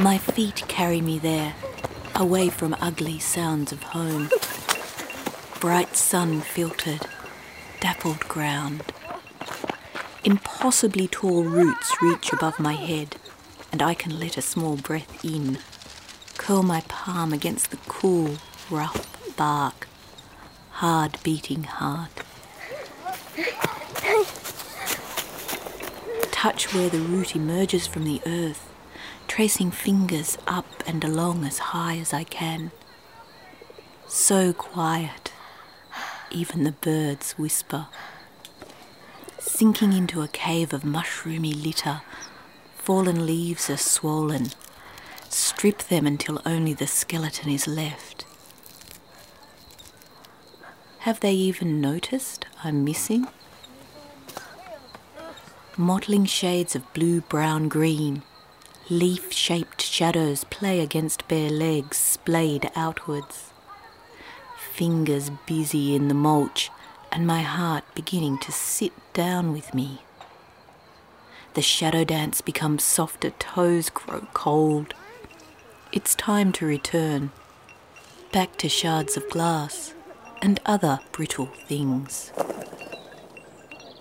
My feet carry me there, away from ugly sounds of home. Bright sun filtered, dappled ground. Impossibly tall roots reach above my head, and I can let a small breath in. Curl my palm against the cool, rough bark. Hard beating heart. Touch where the root emerges from the earth tracing fingers up and along as high as I can. So quiet, even the birds whisper. Sinking into a cave of mushroomy litter, fallen leaves are swollen. Strip them until only the skeleton is left. Have they even noticed I'm missing? Mottling shades of blue, brown, green, Leaf shaped shadows play against bare legs, splayed outwards. Fingers busy in the mulch, and my heart beginning to sit down with me. The shadow dance becomes softer, toes grow cold. It's time to return, back to shards of glass and other brittle things.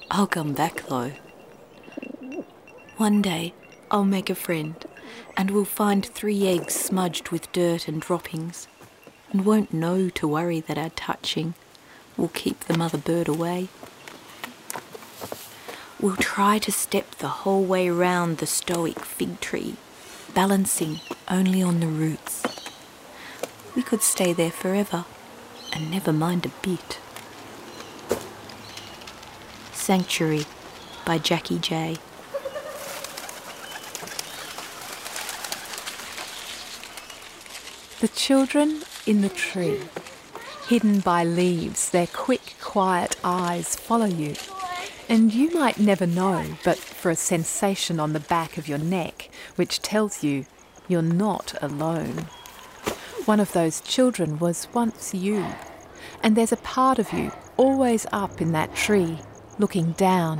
I'll come back though. One day I'll make a friend, and we'll find three eggs smudged with dirt and droppings, and won't know to worry that our touching will keep the mother bird away. We'll try to step the whole way round the stoic fig tree, balancing only on the roots. We could stay there forever and never mind a bit. Sanctuary by Jackie Jay. The children in the tree, hidden by leaves, their quick, quiet eyes follow you. And you might never know, but for a sensation on the back of your neck which tells you you're not alone. One of those children was once you, and there's a part of you always up in that tree, looking down,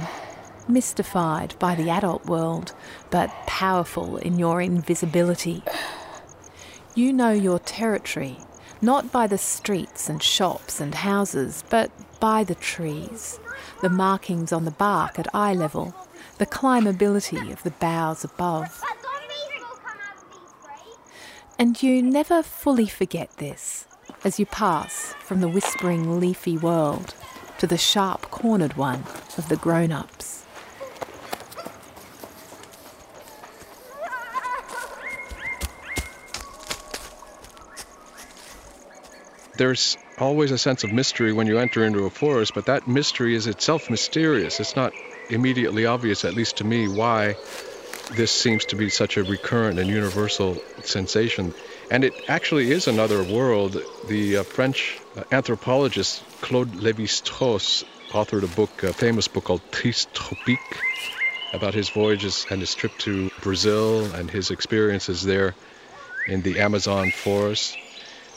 mystified by the adult world, but powerful in your invisibility. You know your territory, not by the streets and shops and houses, but by the trees, the markings on the bark at eye level, the climbability of the boughs above. And you never fully forget this as you pass from the whispering leafy world to the sharp cornered one of the grown ups. There's always a sense of mystery when you enter into a forest, but that mystery is itself mysterious. It's not immediately obvious, at least to me, why this seems to be such a recurrent and universal sensation. And it actually is another world. The uh, French uh, anthropologist Claude Lévi-Strauss authored a book, a famous book called Tristes Tropiques, about his voyages and his trip to Brazil and his experiences there in the Amazon forest.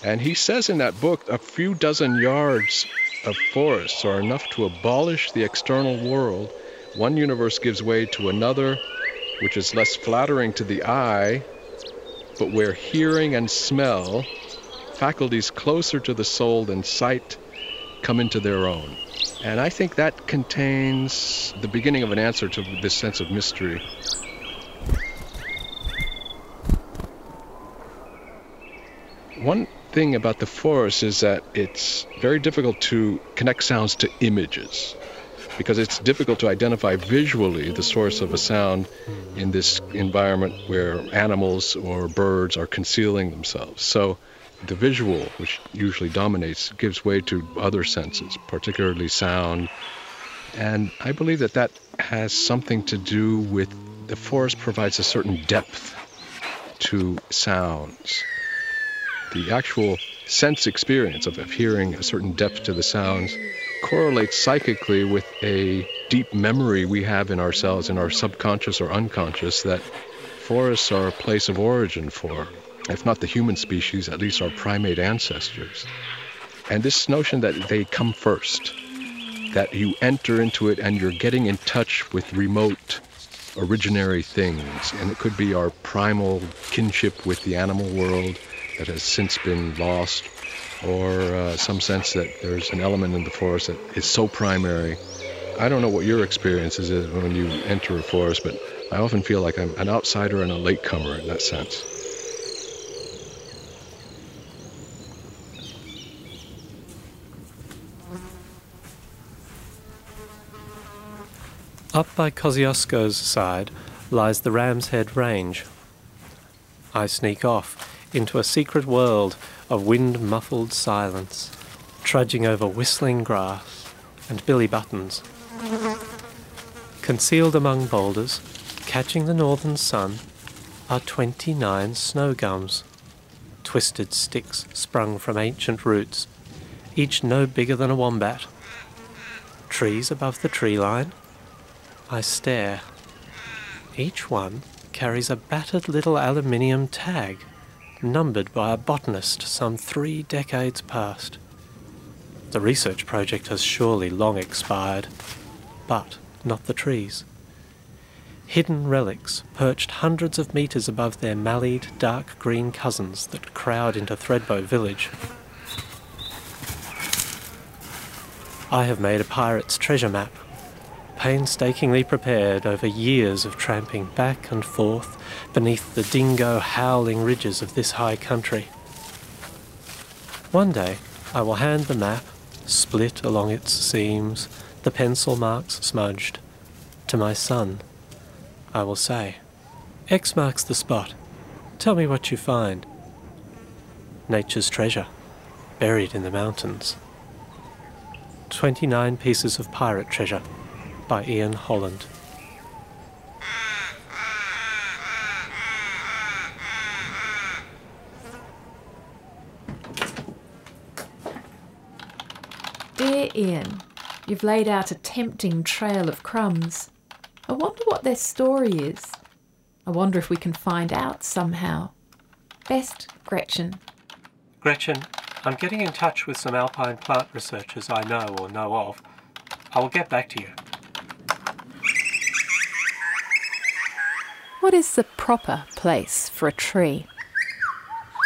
And he says in that book a few dozen yards of forests are enough to abolish the external world. One universe gives way to another, which is less flattering to the eye, but where hearing and smell, faculties closer to the soul than sight, come into their own. And I think that contains the beginning of an answer to this sense of mystery. One thing about the forest is that it's very difficult to connect sounds to images because it's difficult to identify visually the source of a sound in this environment where animals or birds are concealing themselves. So the visual, which usually dominates, gives way to other senses, particularly sound. And I believe that that has something to do with the forest provides a certain depth to sounds the actual sense experience of, of hearing a certain depth to the sounds correlates psychically with a deep memory we have in ourselves, in our subconscious or unconscious, that forests are a place of origin for, if not the human species, at least our primate ancestors. And this notion that they come first, that you enter into it and you're getting in touch with remote originary things, and it could be our primal kinship with the animal world that has since been lost, or uh, some sense that there's an element in the forest that is so primary. I don't know what your experience is when you enter a forest, but I often feel like I'm an outsider and a latecomer in that sense. Up by Kosciuszko's side lies the Ram's Head Range. I sneak off into a secret world of wind-muffled silence, trudging over whistling grass and billy buttons. Concealed among boulders, catching the northern sun, are twenty-nine snow gums, twisted sticks sprung from ancient roots, each no bigger than a wombat. Trees above the tree line, I stare. Each one carries a battered little aluminium tag, numbered by a botanist some three decades past. The research project has surely long expired, but not the trees. Hidden relics perched hundreds of metres above their mallied, dark green cousins that crowd into Thredbo village. I have made a pirate's treasure map painstakingly prepared over years of tramping back and forth beneath the dingo howling ridges of this high country. One day I will hand the map, split along its seams, the pencil marks smudged, to my son. I will say, X marks the spot. Tell me what you find. Nature's treasure, buried in the mountains. 29 pieces of pirate treasure by Ian Holland. Dear Ian, you've laid out a tempting trail of crumbs. I wonder what their story is. I wonder if we can find out somehow. Best, Gretchen. Gretchen, I'm getting in touch with some alpine plant researchers I know or know of. I will get back to you. What is the proper place for a tree?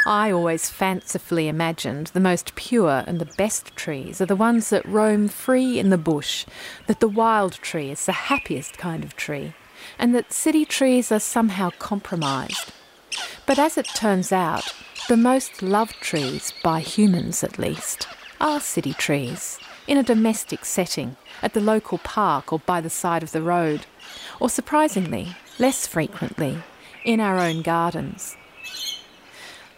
I always fancifully imagined the most pure and the best trees are the ones that roam free in the bush, that the wild tree is the happiest kind of tree, and that city trees are somehow compromised. But as it turns out, the most loved trees, by humans at least, are city trees, in a domestic setting, at the local park or by the side of the road, or surprisingly, less frequently, in our own gardens.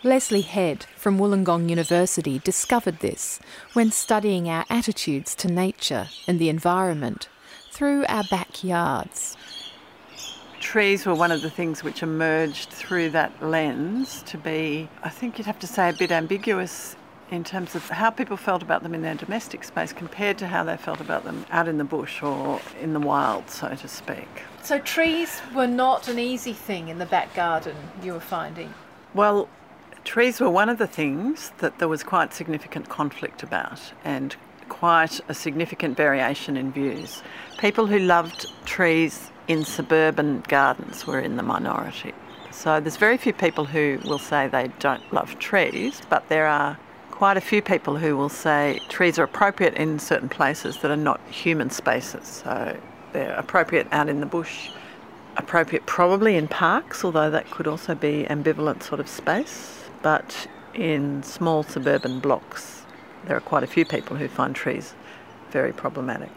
Lesley Head from Wollongong University discovered this when studying our attitudes to nature and the environment through our backyards. Trees were one of the things which emerged through that lens to be, I think you'd have to say, a bit ambiguous in terms of how people felt about them in their domestic space compared to how they felt about them out in the bush or in the wild, so to speak. So, trees were not an easy thing in the back garden, you were finding? Well, trees were one of the things that there was quite significant conflict about and quite a significant variation in views. People who loved trees in suburban gardens were in the minority. So there's very few people who will say they don't love trees, but there are quite a few people who will say trees are appropriate in certain places that are not human spaces. So they're appropriate out in the bush, appropriate probably in parks, although that could also be ambivalent sort of space. But in small suburban blocks, there are quite a few people who find trees very problematic.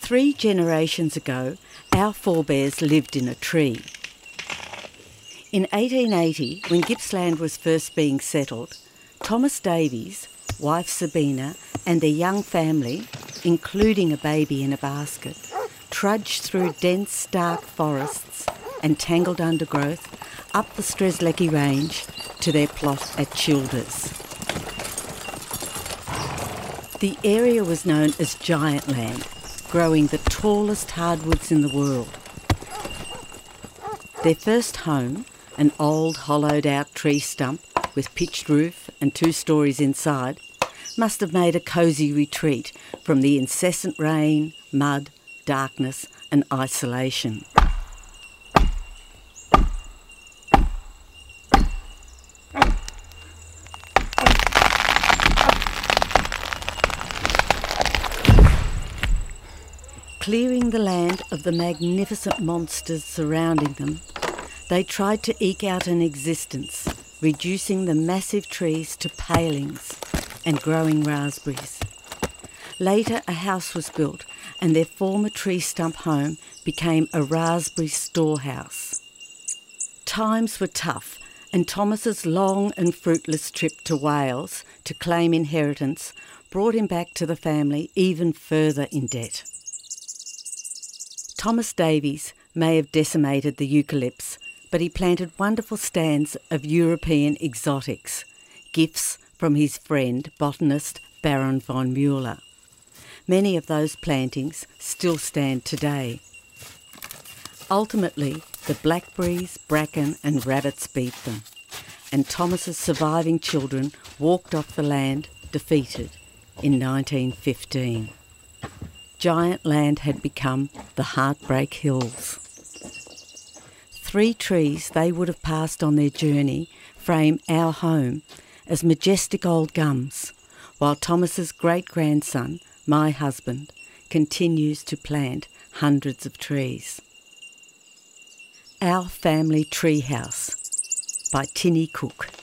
Three generations ago, our forebears lived in a tree. In 1880, when Gippsland was first being settled, Thomas Davies, wife Sabina, and their young family, including a baby in a basket, trudged through dense, dark forests and tangled undergrowth up the Strzelecki Range to their plot at Childers. The area was known as Giant Land growing the tallest hardwoods in the world. Their first home an old hollowed out tree stump with pitched roof and two stories inside, must have made a cosy retreat from the incessant rain, mud, darkness, and isolation. Clearing the land of the magnificent monsters surrounding them, they tried to eke out an existence, reducing the massive trees to palings and growing raspberries. Later, a house was built, and their former tree stump home became a raspberry storehouse. Times were tough, and Thomas's long and fruitless trip to Wales to claim inheritance brought him back to the family even further in debt. Thomas Davies may have decimated the eucalypts, but he planted wonderful stands of European exotics, gifts from his friend, botanist Baron von Mueller. Many of those plantings still stand today. Ultimately, the blackberries, bracken, and rabbits beat them, and Thomas's surviving children walked off the land defeated in 1915 giant land had become the Heartbreak Hills. Three trees they would have passed on their journey frame our home as majestic old gums, while Thomas's great grandson, my husband, continues to plant hundreds of trees. Our Family Treehouse by Tini Cook.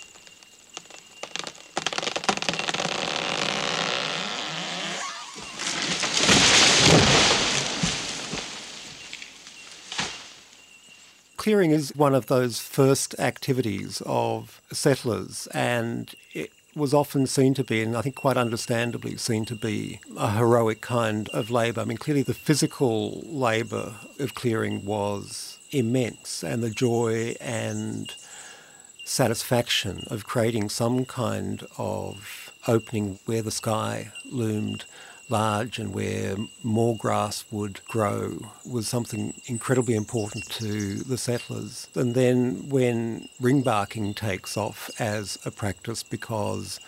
Clearing is one of those first activities of settlers, and it was often seen to be, and I think quite understandably seen to be, a heroic kind of labour. I mean, clearly the physical labour of clearing was immense, and the joy and satisfaction of creating some kind of opening where the sky loomed large and where more grass would grow was something incredibly important to the settlers. And then when ring barking takes off as a practice because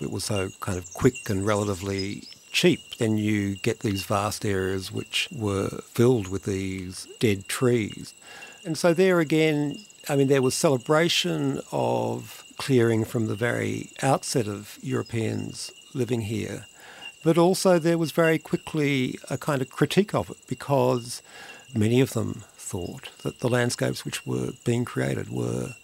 it was so kind of quick and relatively cheap, then you get these vast areas which were filled with these dead trees. And so there again, I mean, there was celebration of clearing from the very outset of Europeans living here. But also, there was very quickly a kind of critique of it because many of them thought that the landscapes which were being created were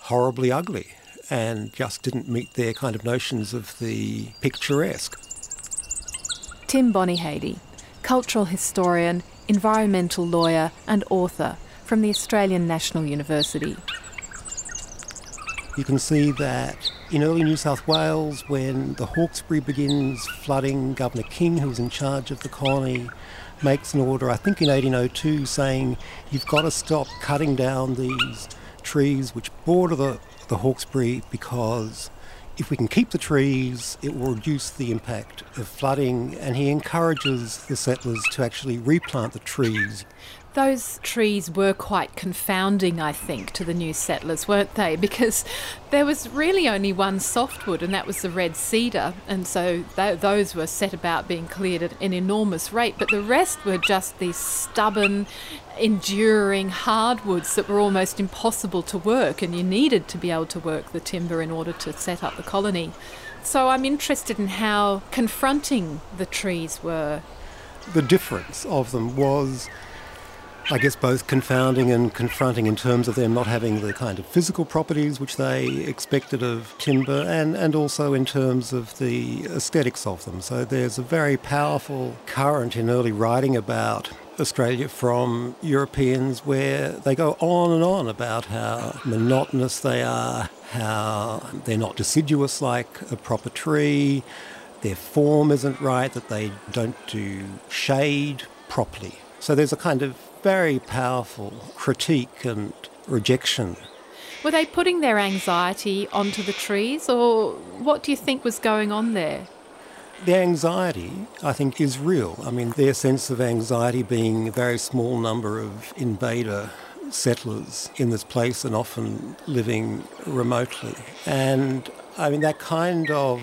horribly ugly and just didn't meet their kind of notions of the picturesque. Tim Bonyhady, cultural historian, environmental lawyer, and author from the Australian National University. You can see that in early New South Wales, when the Hawkesbury begins flooding, Governor King, who was in charge of the colony, makes an order, I think in 1802, saying you've got to stop cutting down these trees which border the, the Hawkesbury because if we can keep the trees, it will reduce the impact of flooding. And he encourages the settlers to actually replant the trees. Those trees were quite confounding, I think, to the new settlers, weren't they? Because there was really only one softwood, and that was the red cedar, and so th- those were set about being cleared at an enormous rate. But the rest were just these stubborn, enduring hardwoods that were almost impossible to work, and you needed to be able to work the timber in order to set up the colony. So I'm interested in how confronting the trees were. The difference of them was I guess both confounding and confronting in terms of them not having the kind of physical properties which they expected of timber and, and also in terms of the aesthetics of them. So there's a very powerful current in early writing about Australia from Europeans where they go on and on about how monotonous they are, how they're not deciduous like a proper tree, their form isn't right, that they don't do shade properly. So there's a kind of very powerful critique and rejection. Were they putting their anxiety onto the trees, or what do you think was going on there? The anxiety, I think, is real. I mean, their sense of anxiety being a very small number of invader settlers in this place and often living remotely. And I mean, that kind of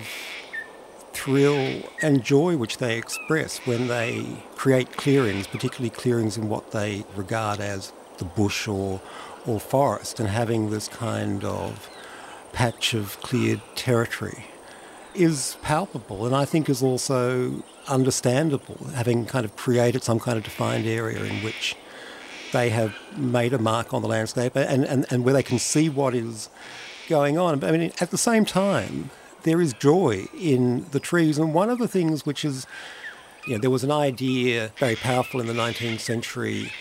thrill and joy which they express when they create clearings, particularly clearings in what they regard as the bush or, or forest, and having this kind of patch of cleared territory is palpable and I think is also understandable, having kind of created some kind of defined area in which they have made a mark on the landscape and, and, and where they can see what is going on. I mean, at the same time, there is joy in the trees. And one of the things which is, you know, there was an idea very powerful in the 19th century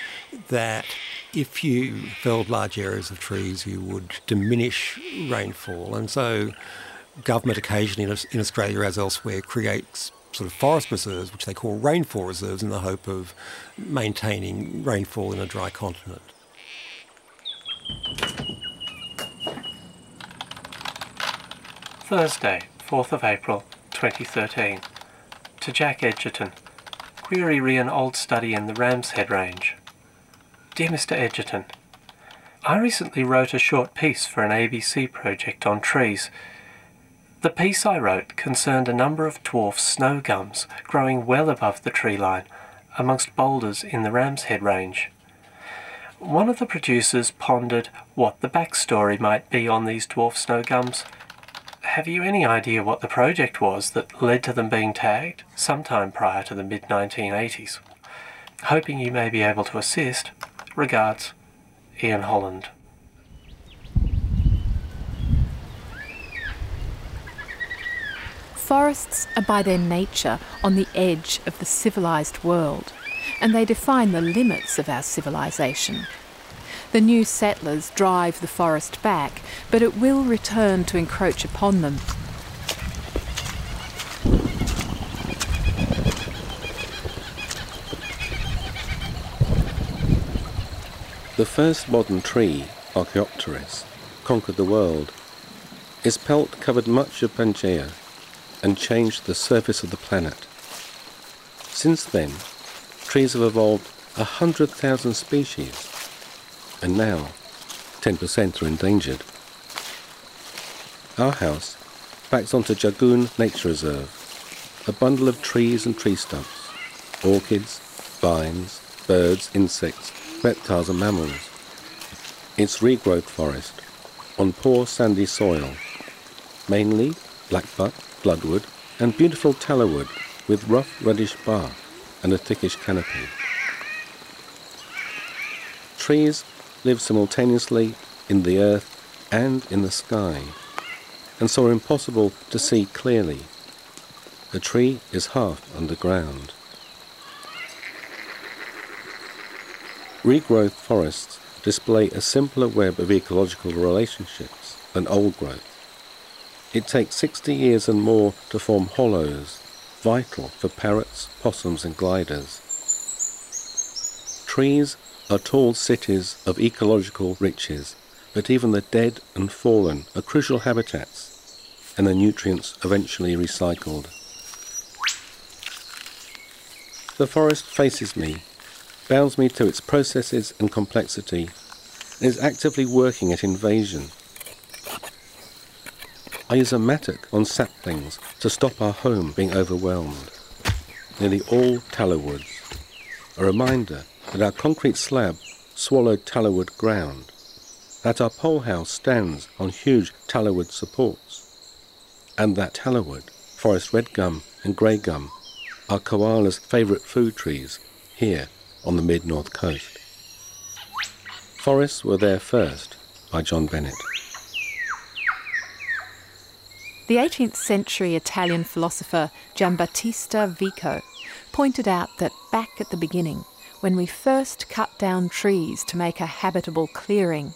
that if you felled large areas of trees, you would diminish rainfall. And so, government occasionally in Australia, as elsewhere, creates sort of forest reserves, which they call rainfall reserves, in the hope of maintaining rainfall in a dry continent. Thursday, 4th of April 2013. To Jack Egerton. Query re an old study in the Ram's Head Range. Dear Mr. Egerton, I recently wrote a short piece for an ABC project on trees the piece I wrote concerned a number of dwarf snow gums growing well above the tree line amongst boulders in the Ram's Head Range. One of the producers pondered what the backstory might be on these dwarf snow gums. Have you any idea what the project was that led to them being tagged sometime prior to the mid 1980s? Hoping you may be able to assist. Regards, Ian Holland. Forests are by their nature on the edge of the civilised world, and they define the limits of our civilisation. The new settlers drive the forest back, but it will return to encroach upon them. The first modern tree, Archaeopteris, conquered the world. Its pelt covered much of Pangaea and changed the surface of the planet. Since then, trees have evolved a hundred thousand species, and now 10% are endangered. Our house backs onto Jagoon Nature Reserve, a bundle of trees and tree stumps, orchids, vines, birds, insects, reptiles and mammals. It's regrowth forest on poor sandy soil, mainly blackbutt, bloodwood, and beautiful tallowood with rough reddish bark and a thickish canopy. Trees live simultaneously in the earth and in the sky, and so are impossible to see clearly. A tree is half underground. Regrowth forests display a simpler web of ecological relationships than old growth. It takes 60 years and more to form hollows, vital for parrots, possums and gliders. Trees are tall cities of ecological riches, but even the dead and fallen are crucial habitats, and the nutrients eventually recycled. The forest faces me, bounds me to its processes and complexity, and is actively working at invasion I use a mattock on saplings to stop our home being overwhelmed. Nearly all tallow woods. A reminder that our concrete slab swallowed tallow-wood ground, that our pole house stands on huge tallow-wood supports, and that tallow-wood, forest red gum and grey gum are koalas' favourite food trees here on the mid-north coast. Forests were there first by John Bennett. The 18th century Italian philosopher Giambattista Vico pointed out that back at the beginning, when we first cut down trees to make a habitable clearing,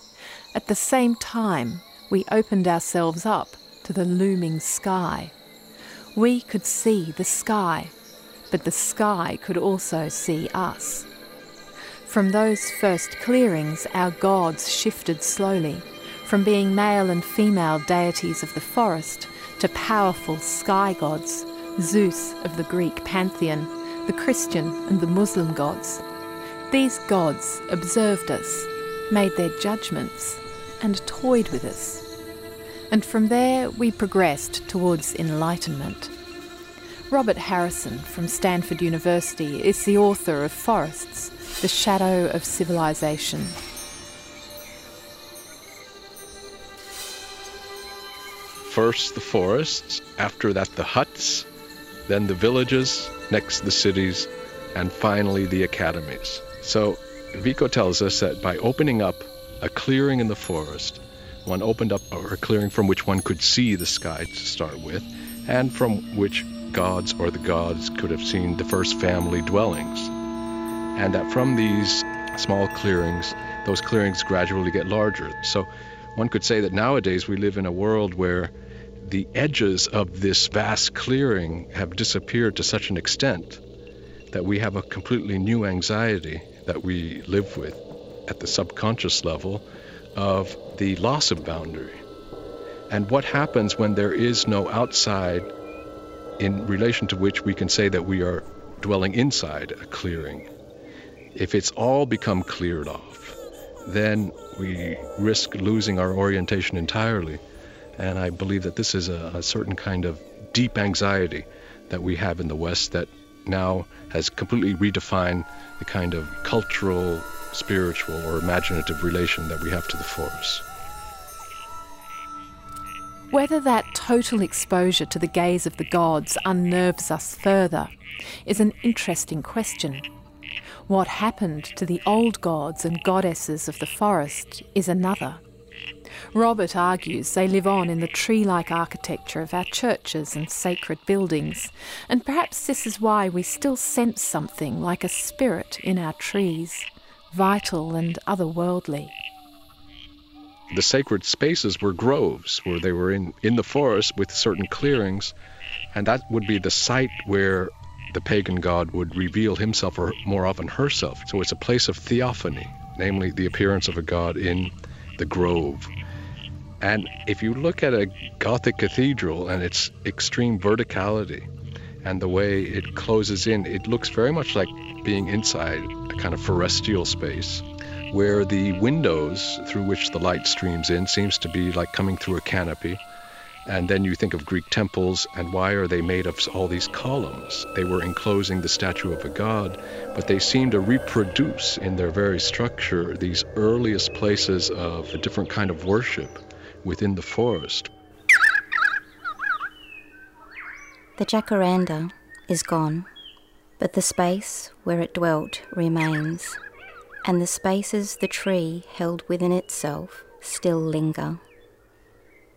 at the same time we opened ourselves up to the looming sky. We could see the sky, but the sky could also see us. From those first clearings, our gods shifted slowly, from being male and female deities of the forest to powerful sky gods, Zeus of the Greek pantheon, the Christian and the Muslim gods. These gods observed us, made their judgments, and toyed with us. And from there we progressed towards enlightenment. Robert Harrison from Stanford University is the author of Forests, The Shadow of Civilization. First the forests, after that the huts, then the villages, next the cities, and finally the academies. So Vico tells us that by opening up a clearing in the forest, one opened up a clearing from which one could see the sky to start with, and from which gods or the gods could have seen the first family dwellings. And that from these small clearings, those clearings gradually get larger. So one could say that nowadays we live in a world where the edges of this vast clearing have disappeared to such an extent that we have a completely new anxiety that we live with at the subconscious level of the loss of boundary. And what happens when there is no outside in relation to which we can say that we are dwelling inside a clearing? If it's all become cleared off, then we risk losing our orientation entirely. And I believe that this is a, a certain kind of deep anxiety that we have in the West that now has completely redefined the kind of cultural, spiritual, or imaginative relation that we have to the forest. Whether that total exposure to the gaze of the gods unnerves us further is an interesting question. What happened to the old gods and goddesses of the forest is another. Robert argues they live on in the tree like architecture of our churches and sacred buildings, and perhaps this is why we still sense something like a spirit in our trees, vital and otherworldly. The sacred spaces were groves, where they were in, in the forest with certain clearings, and that would be the site where the pagan god would reveal himself or more often herself. So it's a place of theophany, namely the appearance of a god in the grove. And if you look at a Gothic cathedral and its extreme verticality and the way it closes in, it looks very much like being inside a kind of forestial space where the windows through which the light streams in seems to be like coming through a canopy. And then you think of Greek temples, and why are they made of all these columns? They were enclosing the statue of a god, but they seem to reproduce in their very structure these earliest places of a different kind of worship within the forest. The jacaranda is gone, but the space where it dwelt remains, and the spaces the tree held within itself still linger.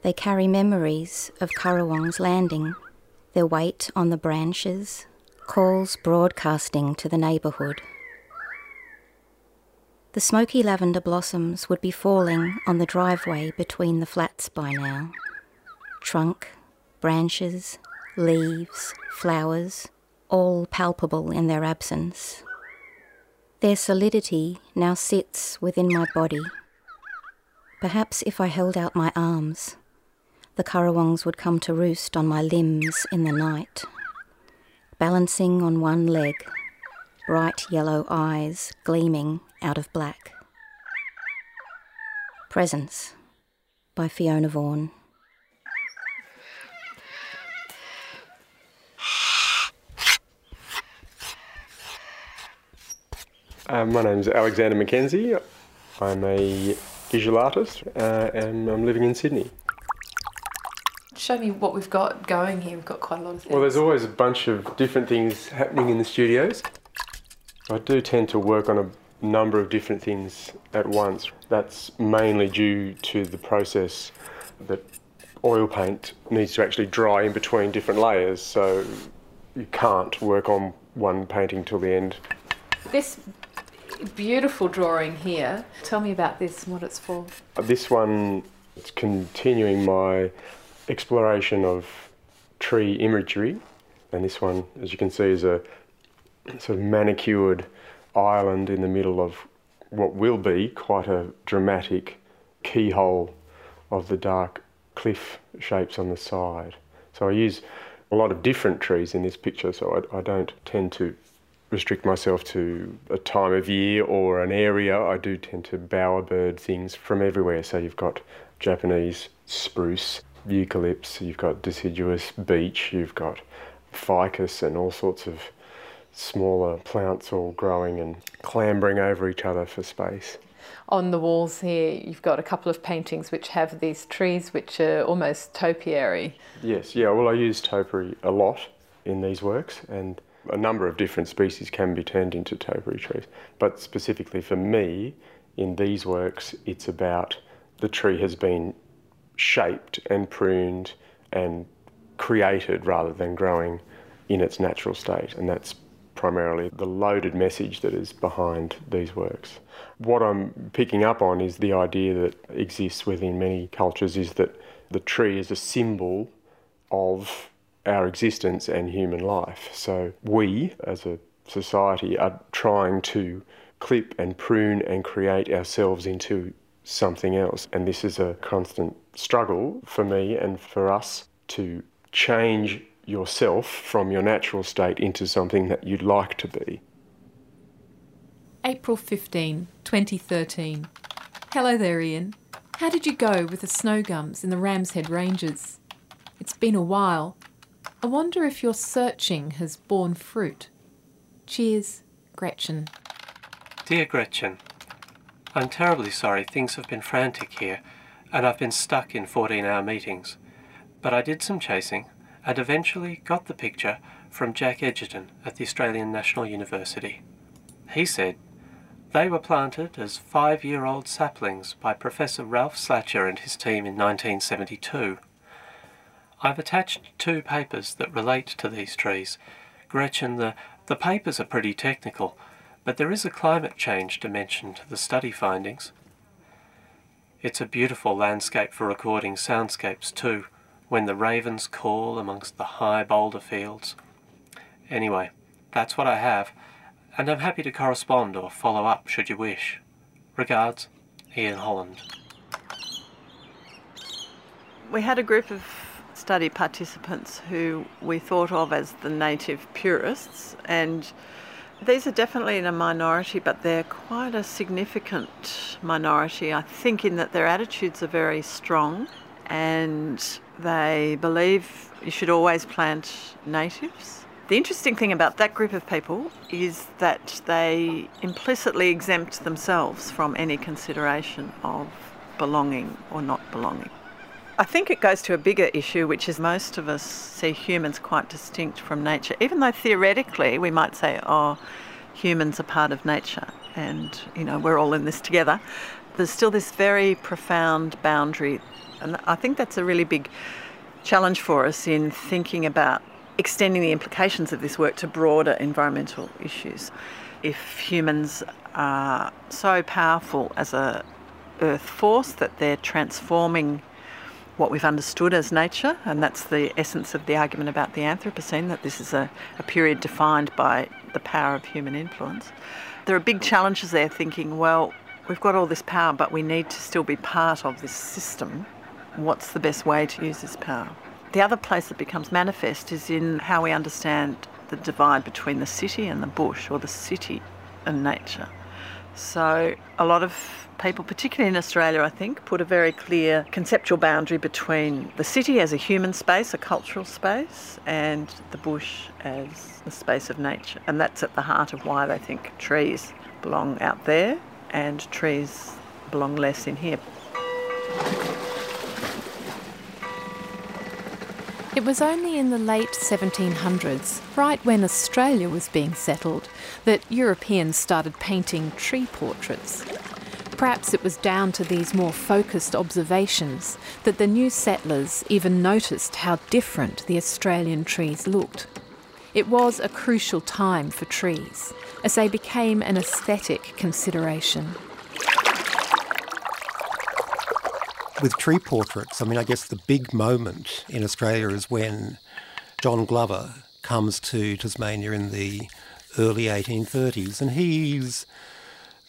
They carry memories of Currawong's landing, their weight on the branches, calls broadcasting to the neighbourhood. The smoky lavender blossoms would be falling on the driveway between the flats by now. Trunk, branches, leaves, flowers, all palpable in their absence. Their solidity now sits within my body. Perhaps if I held out my arms, the currawongs would come to roost on my limbs in the night, balancing on one leg, bright yellow eyes gleaming out of black. Presence by Fiona Vaughan. My name is Alexander McKenzie. I'm a visual artist uh, and I'm living in Sydney. Show me what we've got going here. We've got quite a lot of things. Well, there's always a bunch of different things happening in the studios. I do tend to work on a number of different things at once. That's mainly due to the process that oil paint needs to actually dry in between different layers, so you can't work on one painting till the end. This beautiful drawing here, tell me about this and what it's for. This one is continuing my exploration of tree imagery, and this one, as you can see, is a sort of manicured island in the middle of what will be quite a dramatic keyhole of the dark cliff shapes on the side. So I use a lot of different trees in this picture, so I, I don't tend to restrict myself to a time of year or an area. I do tend to bowerbird things from everywhere. So you've got Japanese spruce, eucalypts, you've got deciduous beech, you've got ficus and all sorts of smaller plants all growing and clambering over each other for space. On the walls here, you've got a couple of paintings which have these trees which are almost topiary. Yes, yeah, well, I use topiary a lot in these works, and a number of different species can be turned into topiary trees. But specifically for me, in these works, it's about the tree has been shaped and pruned and created rather than growing in its natural state, and that's primarily the loaded message that is behind these works. What I'm picking up on is the idea that exists within many cultures is that the tree is a symbol of our existence and human life. So we, as a society, are trying to clip and prune and create ourselves into something else. And this is a constant struggle for me and for us to change yourself from your natural state into something that you'd like to be. April 15, 2013. Hello there, Ian. How did you go with the snow gums in the Ram's Head Ranges? It's been a while. I wonder if your searching has borne fruit. Cheers, Gretchen. Dear Gretchen, I'm terribly sorry things have been frantic here, and I've been stuck in 14 hour meetings. But I did some chasing and eventually got the picture from Jack Egerton at the Australian National University. He said they were planted as five year old saplings by Professor Ralph Slatyer and his team in 1972. I've attached two papers that relate to these trees. Gretchen, the, the papers are pretty technical, but there is a climate change dimension to the study findings. It's a beautiful landscape for recording soundscapes too when the ravens call amongst the high boulder fields. Anyway, that's what I have, and I'm happy to correspond or follow up should you wish. Regards, Ian Holland. We had a group of study participants who we thought of as the native purists, and these are definitely in a minority, but they're quite a significant minority, I think, in that their attitudes are very strong and they believe you should always plant natives. The interesting thing about that group of people is that they implicitly exempt themselves from any consideration of belonging or not belonging. I think it goes to a bigger issue, which is most of us see humans quite distinct from nature, even though theoretically we might say, oh, humans are part of nature and, you know, we're all in this together. There's still this very profound boundary and I think that's a really big challenge for us in thinking about extending the implications of this work to broader environmental issues. If humans are so powerful as a earth force that they're transforming what we've understood as nature, and that's the essence of the argument about the Anthropocene, that this is a, a period defined by the power of human influence. There are big challenges there thinking, well, we've got all this power, but we need to still be part of this system what's the best way to use this power. The other place that becomes manifest is in how we understand the divide between the city and the bush, or the city and nature. So, a lot of people, particularly in Australia, I think, put a very clear conceptual boundary between the city as a human space, a cultural space, and the bush as the space of nature. And that's at the heart of why they think trees belong out there and trees belong less in here. It was only in the late 1700s, right when Australia was being settled, that Europeans started painting tree portraits. Perhaps it was down to these more focused observations that the new settlers even noticed how different the Australian trees looked. It was a crucial time for trees, as they became an aesthetic consideration. with tree portraits, I mean, I guess the big moment in Australia is when John Glover comes to Tasmania in the early 1830s, and he's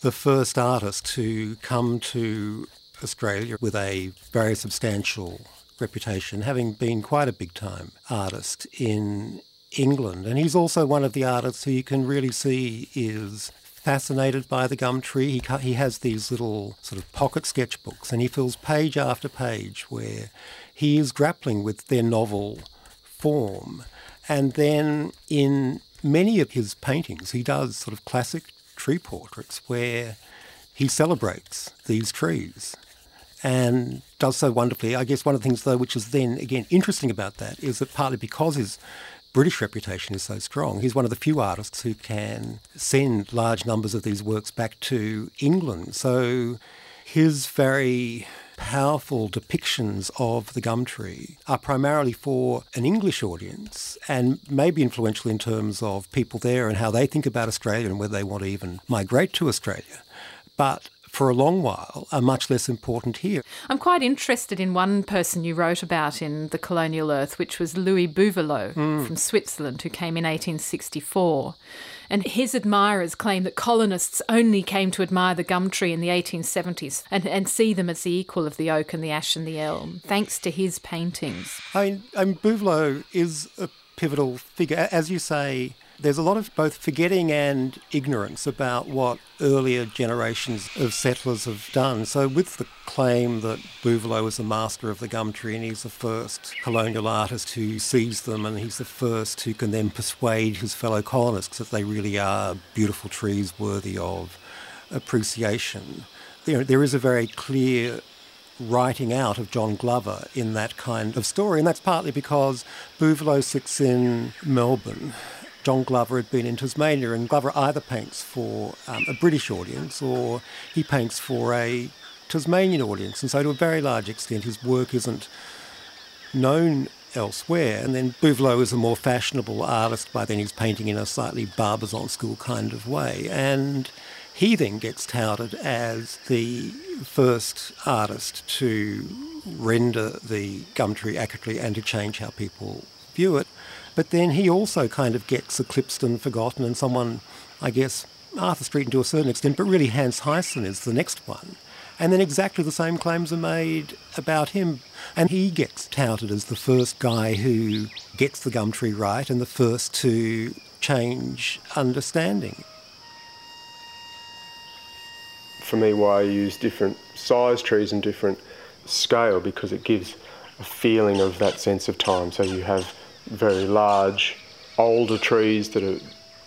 the first artist to come to Australia with a very substantial reputation, having been quite a big time artist in England. And he's also one of the artists who you can really see is fascinated by the gum tree. He, he has these little sort of pocket sketchbooks and he fills page after page where he is grappling with their novel form. And then in many of his paintings, he does sort of classic tree portraits where he celebrates these trees and does so wonderfully. I guess one of the things, though, which is then again interesting about that is that partly because his British reputation is so strong, he's one of the few artists who can send large numbers of these works back to England. So his very powerful depictions of the gum tree are primarily for an English audience and may be influential in terms of people there and how they think about Australia and whether they want to even migrate to Australia. But for a long while are much less important here. I'm quite interested in one person you wrote about in The Colonial Earth, which was Louis Buvelot mm. from Switzerland, who came in 1864. And his admirers claim that colonists only came to admire the gum tree in the 1870s and, and see them as the equal of the oak and the ash and the elm, thanks to his paintings. I mean, I mean Buvelot is a pivotal figure. As you say, there's a lot of both forgetting and ignorance about what earlier generations of settlers have done. So, with the claim that Buvelot was the master of the gum tree and he's the first colonial artist who sees them and he's the first who can then persuade his fellow colonists that they really are beautiful trees worthy of appreciation, there is a very clear writing out of John Glover in that kind of story, and that's partly because Buvelot sits in Melbourne John Glover had been in Tasmania, and Glover either paints for um, a British audience or he paints for a Tasmanian audience. And so, to a very large extent, his work isn't known elsewhere. And then Buvelot is a more fashionable artist. By then, he's painting in a slightly Barbizon school kind of way. And he then gets touted as the first artist to render the gum tree accurately and to change how people view it. But then he also kind of gets eclipsed and forgotten, and someone, I guess, Arthur Streeton to a certain extent, but really Hans Heysen is the next one. And then exactly the same claims are made about him. And he gets touted as the first guy who gets the gum tree right and the first to change understanding. For me, why I use different size trees and different scale because it gives a feeling of that sense of time. So you have very large, older trees that are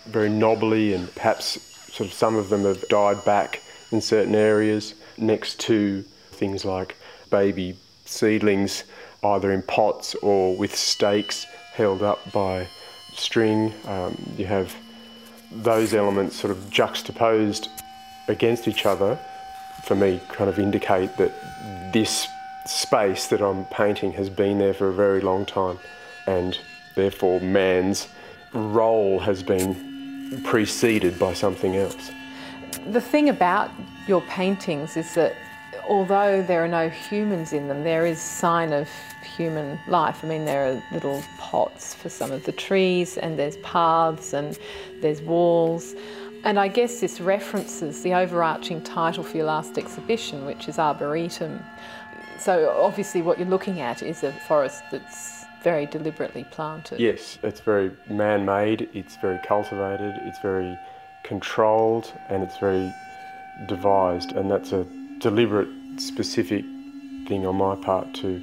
very knobbly and perhaps sort of some of them have died back in certain areas next to things like baby seedlings either in pots or with stakes held up by string. Um, you have those elements sort of juxtaposed against each other for me kind of indicate that this space that I'm painting has been there for a very long time and Therefore, man's role has been preceded by something else. The thing about your paintings is that although there are no humans in them, there is sign of human life. I mean, there are little pots for some of the trees, and there's paths, and there's walls. And I guess this references the overarching title for your last exhibition, which is Arboretum. So obviously, what you're looking at is a forest that's very deliberately planted. Yes, it's very man made, it's very cultivated, it's very controlled, and it's very devised. And that's a deliberate, specific thing on my part to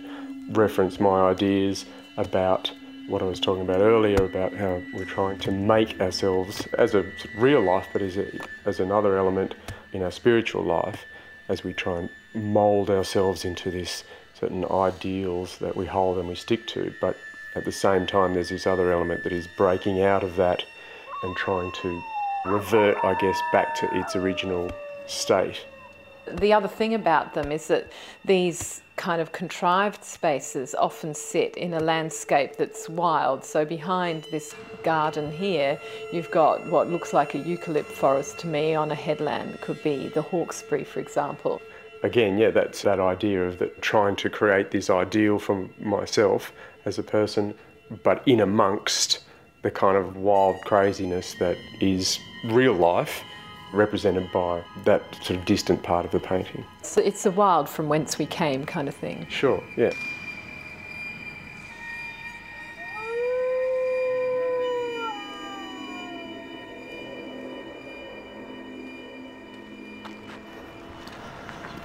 reference my ideas about what I was talking about earlier about how we're trying to make ourselves as a real life, but as, a, as another element in our spiritual life, as we try and mould ourselves into this certain ideals that we hold and we stick to, but at the same time, there's this other element that is breaking out of that and trying to revert, I guess, back to its original state. The other thing about them is that these kind of contrived spaces often sit in a landscape that's wild. So behind this garden here, you've got what looks like a eucalypt forest to me on a headland. It could be the Hawkesbury, for example again, yeah, that's that idea of that trying to create this ideal for myself as a person, but in amongst the kind of wild craziness that is real life represented by that sort of distant part of the painting. So it's the wild from whence we came kind of thing. Sure, yeah.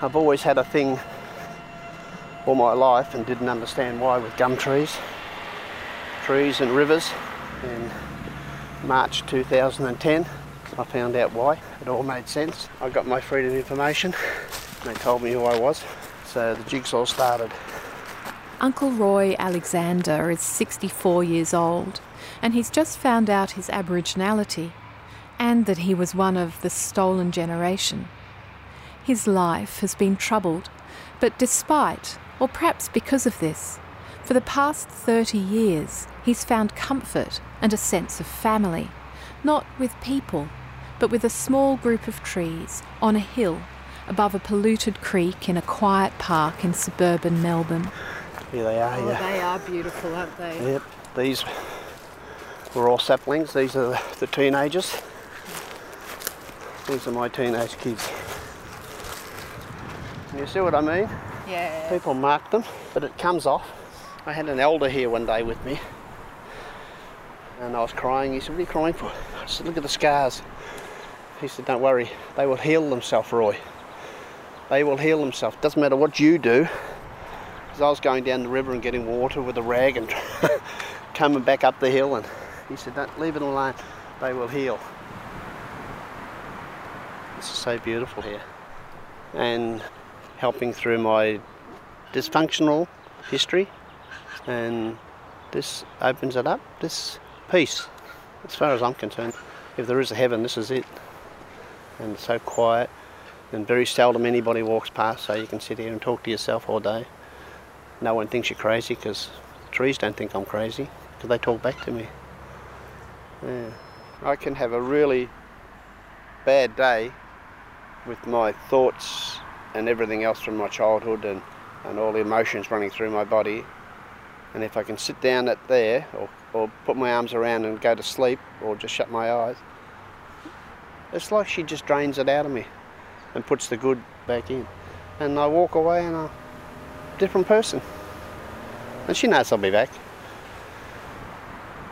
I've always had a thing all my life and didn't understand why with gum trees, trees and rivers. In March 2010, I found out why. It all made sense. I got my freedom information. They told me who I was. So the jigsaw started. Uncle Roy Alexander is 64 years old and he's just found out his Aboriginality and that he was one of the stolen generation. His life has been troubled, but despite, or perhaps because of this, for the past 30 years he's found comfort and a sense of family, not with people, but with a small group of trees on a hill above a polluted creek in a quiet park in suburban Melbourne. Here they are. Oh, yeah. they are beautiful, aren't they? Yep. These were all saplings. These are the, the teenagers. These are my teenage kids. You see what I mean? Yeah. People mark them, but it comes off. I had an elder here one day with me, and I was crying. He said, What are you crying for? I said, Look at the scars. He said, Don't worry, they will heal themselves, Roy. They will heal themselves. Doesn't matter what you do. Because I was going down the river and getting water with a rag and coming back up the hill, and he said, Don't leave it alone. They will heal. This is so beautiful here. And helping through my dysfunctional history, and this opens it up. This peace, as far as I'm concerned. If there is a heaven, this is it. And so quiet, and very seldom anybody walks past, so you can sit here and talk to yourself all day. No one thinks you're crazy because trees don't think I'm crazy because they talk back to me. Yeah. I can have a really bad day with my thoughts and everything else from my childhood and, and all the emotions running through my body. And if I can sit down at there or, or put my arms around and go to sleep or just shut my eyes, it's like she just drains it out of me and puts the good back in. And I walk away and I'm a different person. And she knows I'll be back.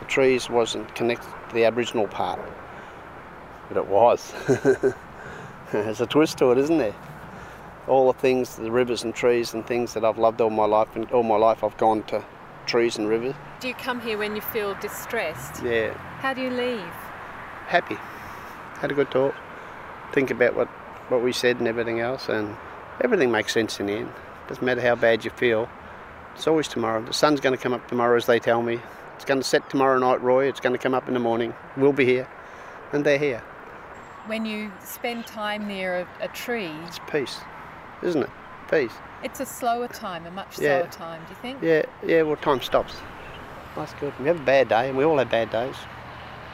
The trees wasn't connected to the Aboriginal part, but it was. There's a twist to it, isn't there? All the things, the rivers and trees and things that I've loved all my life, and all my life I've gone to trees and rivers. Do you come here when you feel distressed? Yeah, How do you leave? happy. Had a good talk. Think about what, what we said and everything else, and everything makes sense in the end. Doesn't matter how bad you feel. It's always tomorrow. The sun's going to come up tomorrow, as they tell me. It's going to set tomorrow night, Roy. It's going to come up in the morning. We'll be here, and they're here. When you spend time near a, a tree, It's peace, isn't it? Peace. it's a slower time, a much Yeah. slower time, do you think? Yeah, yeah. Well, time stops. That's good. We have a bad day, and we all have bad days.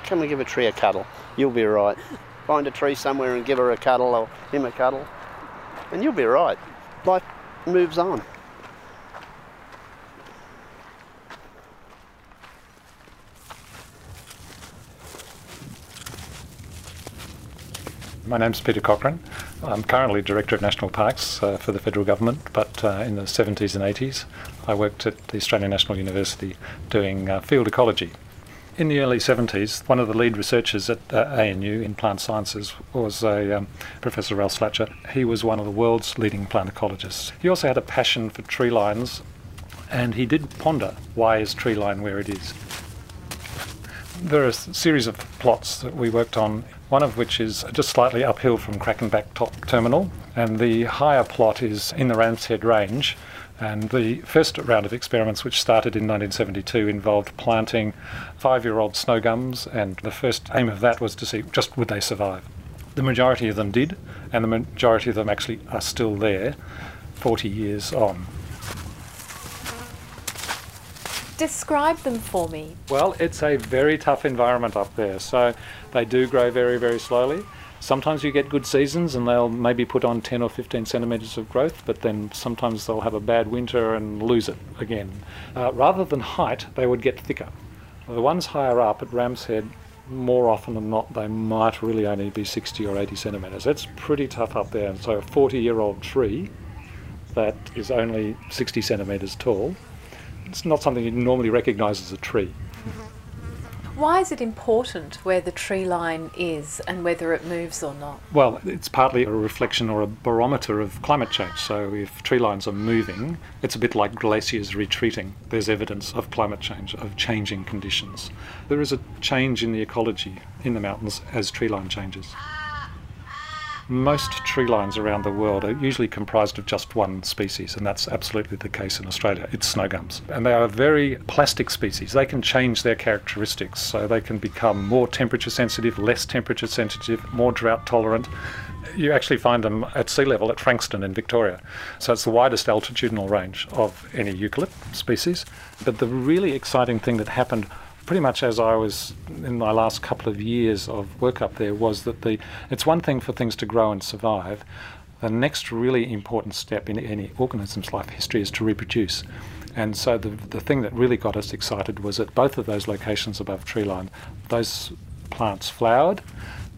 Come and give a tree a cuddle. You'll be right. Find a tree somewhere and give her a cuddle or him a cuddle, and you'll be right. Life moves on. My name's Peter Cochrane. I'm currently Director of National Parks uh, for the federal government, but uh, in the 70s and 80s I worked at the Australian National University doing uh, field ecology. In the early 70s, one of the lead researchers at uh, ANU in plant sciences was a um, Professor Ralph Slatyer. He was one of the world's leading plant ecologists. He also had a passion for tree lines, and he did ponder why is tree line where it is. There are a series of plots that we worked on, one of which is just slightly uphill from Crackenback Top Terminal, and the higher plot is in the Ram's Head Range. And the first round of experiments, which started in 1972, involved planting five year old snow gums, and the first aim of that was to see just would they survive. The majority of them did, and the majority of them actually are still there 40 years on. Describe them for me. Well, it's a very tough environment up there, so they do grow very, very slowly. Sometimes you get good seasons and they'll maybe put on 10 or 15 centimetres of growth, but then sometimes they'll have a bad winter and lose it again. Uh, rather than height, they would get thicker. The ones higher up at Ram's Head, more often than not, they might really only be 60 or 80 centimetres. That's pretty tough up there. And so a 40 year old tree that is only 60 centimetres tall, it's not something you normally recognise as a tree. Mm-hmm. Why is it important where the tree line is and whether it moves or not? Well, it's partly a reflection or a barometer of climate change. So if tree lines are moving, it's a bit like glaciers retreating. There's evidence of climate change, of changing conditions. There is a change in the ecology in the mountains as tree line changes. Most tree lines around the world are usually comprised of just one species, and that's absolutely the case in Australia. It's snow gums. And they are very plastic species. They can change their characteristics, so they can become more temperature sensitive, less temperature sensitive, more drought tolerant. You actually find them at sea level at Frankston in Victoria. So it's the widest altitudinal range of any eucalypt species. But the really exciting thing that happened pretty much as I was in my last couple of years of work up there was that the it's one thing for things to grow and survive. The next really important step in any organism's life history is to reproduce. And so the, the thing that really got us excited was at both of those locations above treeline, those plants flowered,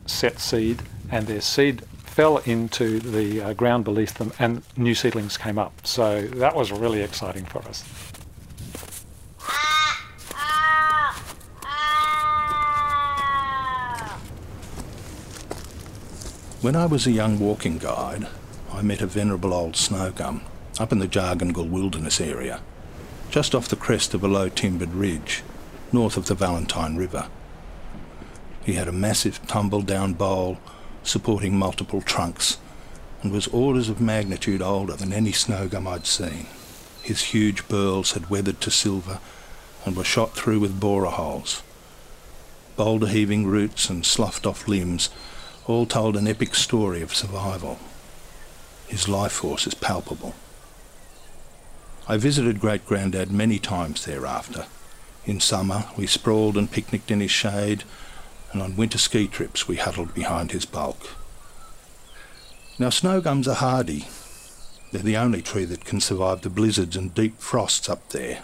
set seed, and their seed fell into the uh, ground beneath them, and new seedlings came up. So that was really exciting for us. When I was a young walking guide, I met a venerable old snow gum up in the Jagungal Wilderness area, just off the crest of a low timbered ridge, north of the Valentine River. He had a massive tumble down bowl supporting multiple trunks and was orders of magnitude older than any snow gum I'd seen. His huge burls had weathered to silver and were shot through with borer holes. Boulder heaving roots and sloughed off limbs all told an epic story of survival. His life force is palpable. I visited Great Grandad many times thereafter. In summer, we sprawled and picnicked in his shade, and on winter ski trips, we huddled behind his bulk. Now, snow gums are hardy. They're the only tree that can survive the blizzards and deep frosts up there.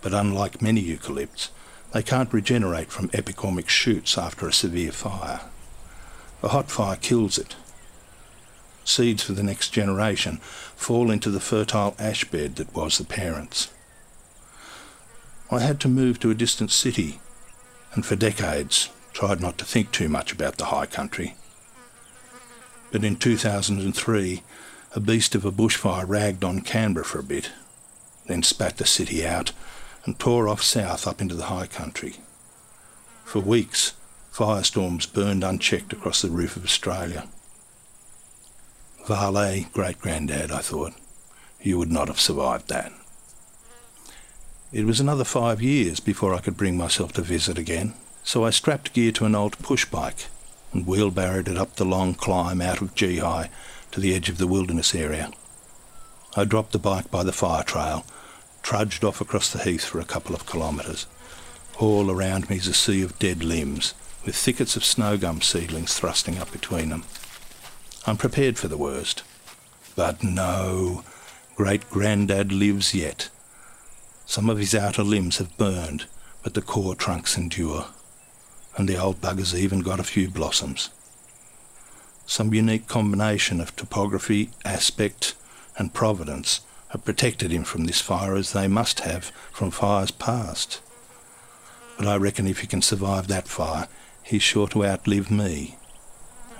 But unlike many eucalypts, they can't regenerate from epicormic shoots after a severe fire. A hot fire kills it. Seeds for the next generation fall into the fertile ash bed that was the parents. I had to move to a distant city, and for decades tried not to think too much about the high country. But in 2003, a beast of a bushfire ragged on Canberra for a bit, then spat the city out and tore off south up into the high country. For weeks, Firestorms burned unchecked across the roof of Australia. Vale, great granddad, I thought. You would not have survived that. It was another five years before I could bring myself to visit again, so I strapped gear to an old push bike and wheelbarrowed it up the long climb out of Geehi to the edge of the wilderness area. I dropped the bike by the fire trail, trudged off across the heath for a couple of kilometres. All around me is a sea of dead limbs, with thickets of snow gum seedlings thrusting up between them. I'm prepared for the worst. But no, great granddad lives yet. Some of his outer limbs have burned, but the core trunks endure. And the old bugger's even got a few blossoms. Some unique combination of topography, aspect, and providence have protected him from this fire as they must have from fires past. But I reckon if he can survive that fire, he's sure to outlive me,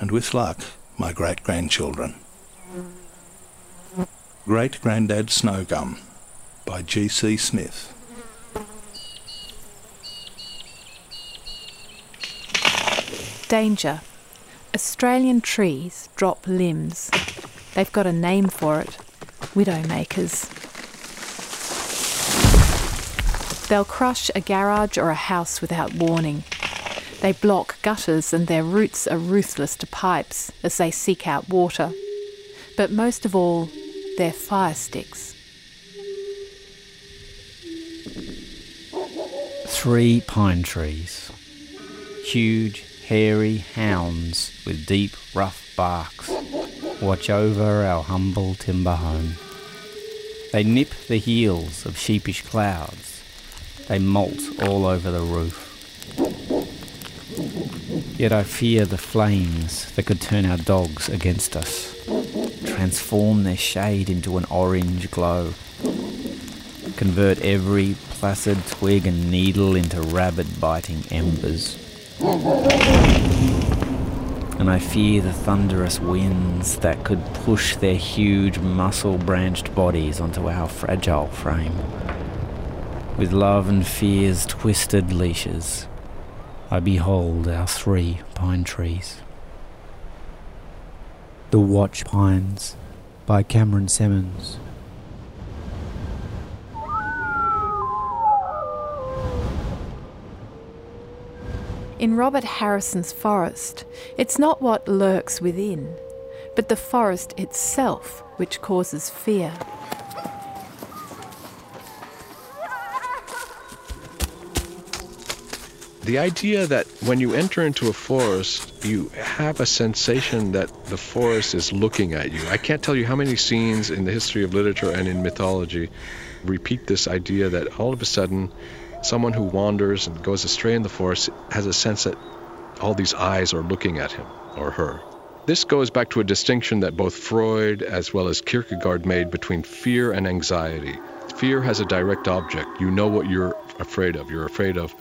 and with luck, my great grandchildren. Great Grandad Snowgum by G.C. Smith. Danger. Australian trees drop limbs. They've got a name for it widowmakers. They'll crush a garage or a house without warning. They block gutters and their roots are ruthless to pipes as they seek out water. But most of all, they're fire sticks. Three pine trees. Huge, hairy hounds with deep, rough barks watch over our humble timber home. They nip the heels of sheepish clouds. They molt all over the roof. Yet I fear the flames that could turn our dogs against us, transform their shade into an orange glow. convert every placid twig and needle into rabid biting embers. And I fear the thunderous winds that could push their huge muscle branched bodies onto our fragile frame. With love and fear's twisted leashes, I behold our three pine trees. The Watch Pines by Cameron Semmens. In Robert Harrison's forest, it's not what lurks within, but the forest itself which causes fear. The idea that when you enter into a forest, you have a sensation that the forest is looking at you. I can't tell you how many scenes in the history of literature and in mythology repeat this idea that all of a sudden someone who wanders and goes astray in the forest has a sense that all these eyes are looking at him or her. This goes back to a distinction that both Freud as well as Kierkegaard made between fear and anxiety. Fear has a direct object. You know what you're afraid of. You're afraid of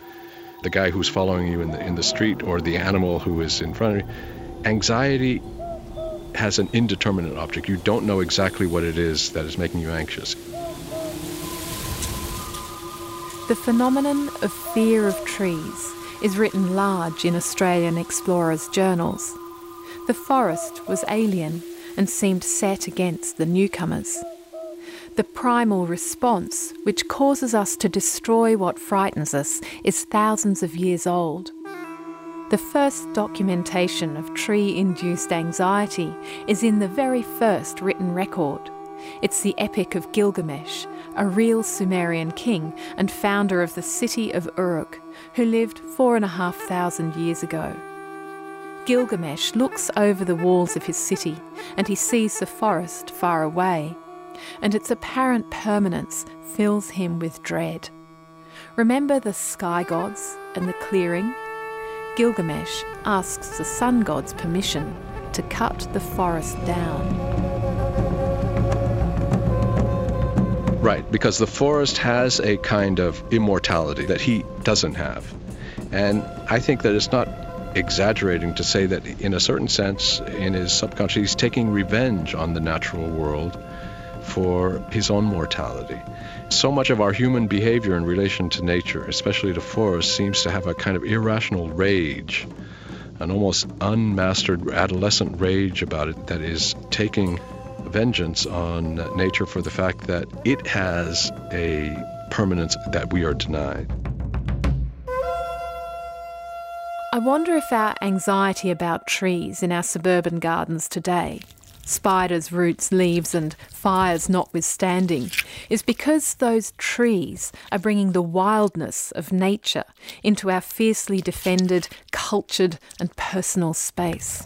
the guy who's following you in the in the street or the animal who is in front of you. Anxiety has an indeterminate object. You don't know exactly what it is that is making you anxious. The phenomenon of fear of trees is written large in Australian explorers' journals. The forest was alien and seemed set against the newcomers the primal response, which causes us to destroy what frightens us, is thousands of years old. The first documentation of tree induced anxiety is in the very first written record. It's the Epic of Gilgamesh, a real Sumerian king and founder of the city of Uruk, who lived four and a half thousand years ago. Gilgamesh looks over the walls of his city and he sees the forest far away and its apparent permanence fills him with dread. Remember the sky gods and the clearing? Gilgamesh asks the sun god's permission to cut the forest down. Right, because the forest has a kind of immortality that he doesn't have. And I think that it's not exaggerating to say that, in a certain sense, in his subconscious, he's taking revenge on the natural world for his own mortality. So much of our human behavior in relation to nature, especially to forests, seems to have a kind of irrational rage, an almost unmastered adolescent rage about it that is taking vengeance on nature for the fact that it has a permanence that we are denied. I wonder if our anxiety about trees in our suburban gardens today spiders, roots, leaves, and fires notwithstanding, is because those trees are bringing the wildness of nature into our fiercely defended, cultured, and personal space.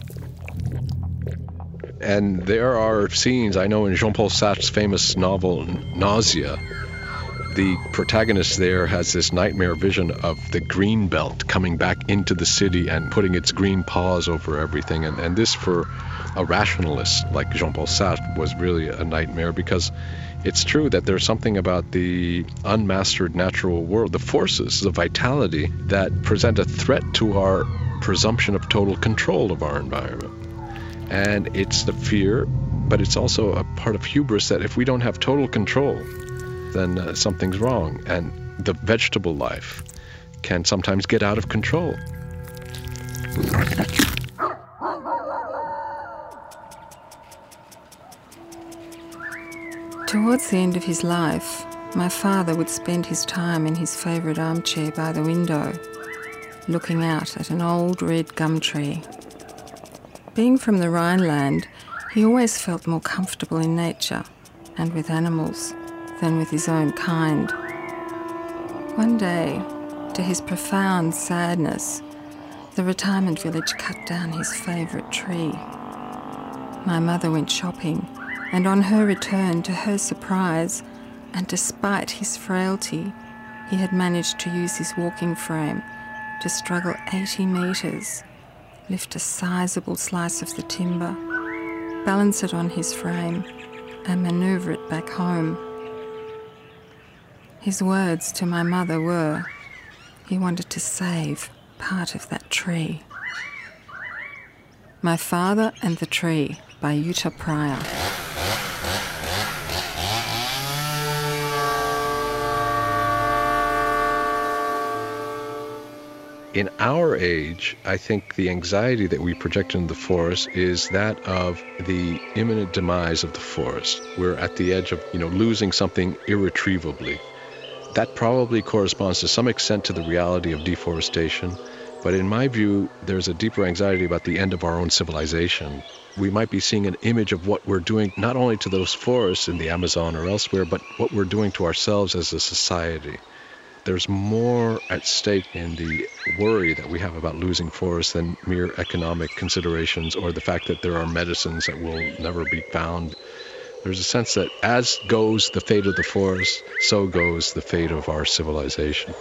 And there are scenes, I know in Jean Paul Sartre's famous novel Nausea, the protagonist there has this nightmare vision of the green belt coming back into the city and putting its green paws over everything. And, and this, for a rationalist like Jean Paul Sartre, was really a nightmare because it's true that there's something about the unmastered natural world, the forces, the vitality that present a threat to our presumption of total control of our environment. And it's the fear, but it's also a part of hubris that if we don't have total control, then uh, something's wrong. And the vegetable life can sometimes get out of control. Towards the end of his life, my father would spend his time in his favourite armchair by the window, looking out at an old red gum tree. Being from the Rhineland, he always felt more comfortable in nature and with animals than with his own kind. One day, to his profound sadness, the retirement village cut down his favourite tree. My mother went shopping and on her return, to her surprise, and despite his frailty, he had managed to use his walking frame to struggle 80 metres, lift a sizable slice of the timber, balance it on his frame, and manoeuvre it back home. His words to my mother were he wanted to save part of that tree. My Father and the Tree by Jutta Pryor. In our age, I think the anxiety that we project into the forest is that of the imminent demise of the forest. We're at the edge of, you know, losing something irretrievably. That probably corresponds to some extent to the reality of deforestation, but in my view, there's a deeper anxiety about the end of our own civilization. We might be seeing an image of what we're doing not only to those forests in the Amazon or elsewhere, but what we're doing to ourselves as a society there's more at stake in the worry that we have about losing forests than mere economic considerations or the fact that there are medicines that will never be found. There's a sense that as goes the fate of the forest, so goes the fate of our civilization.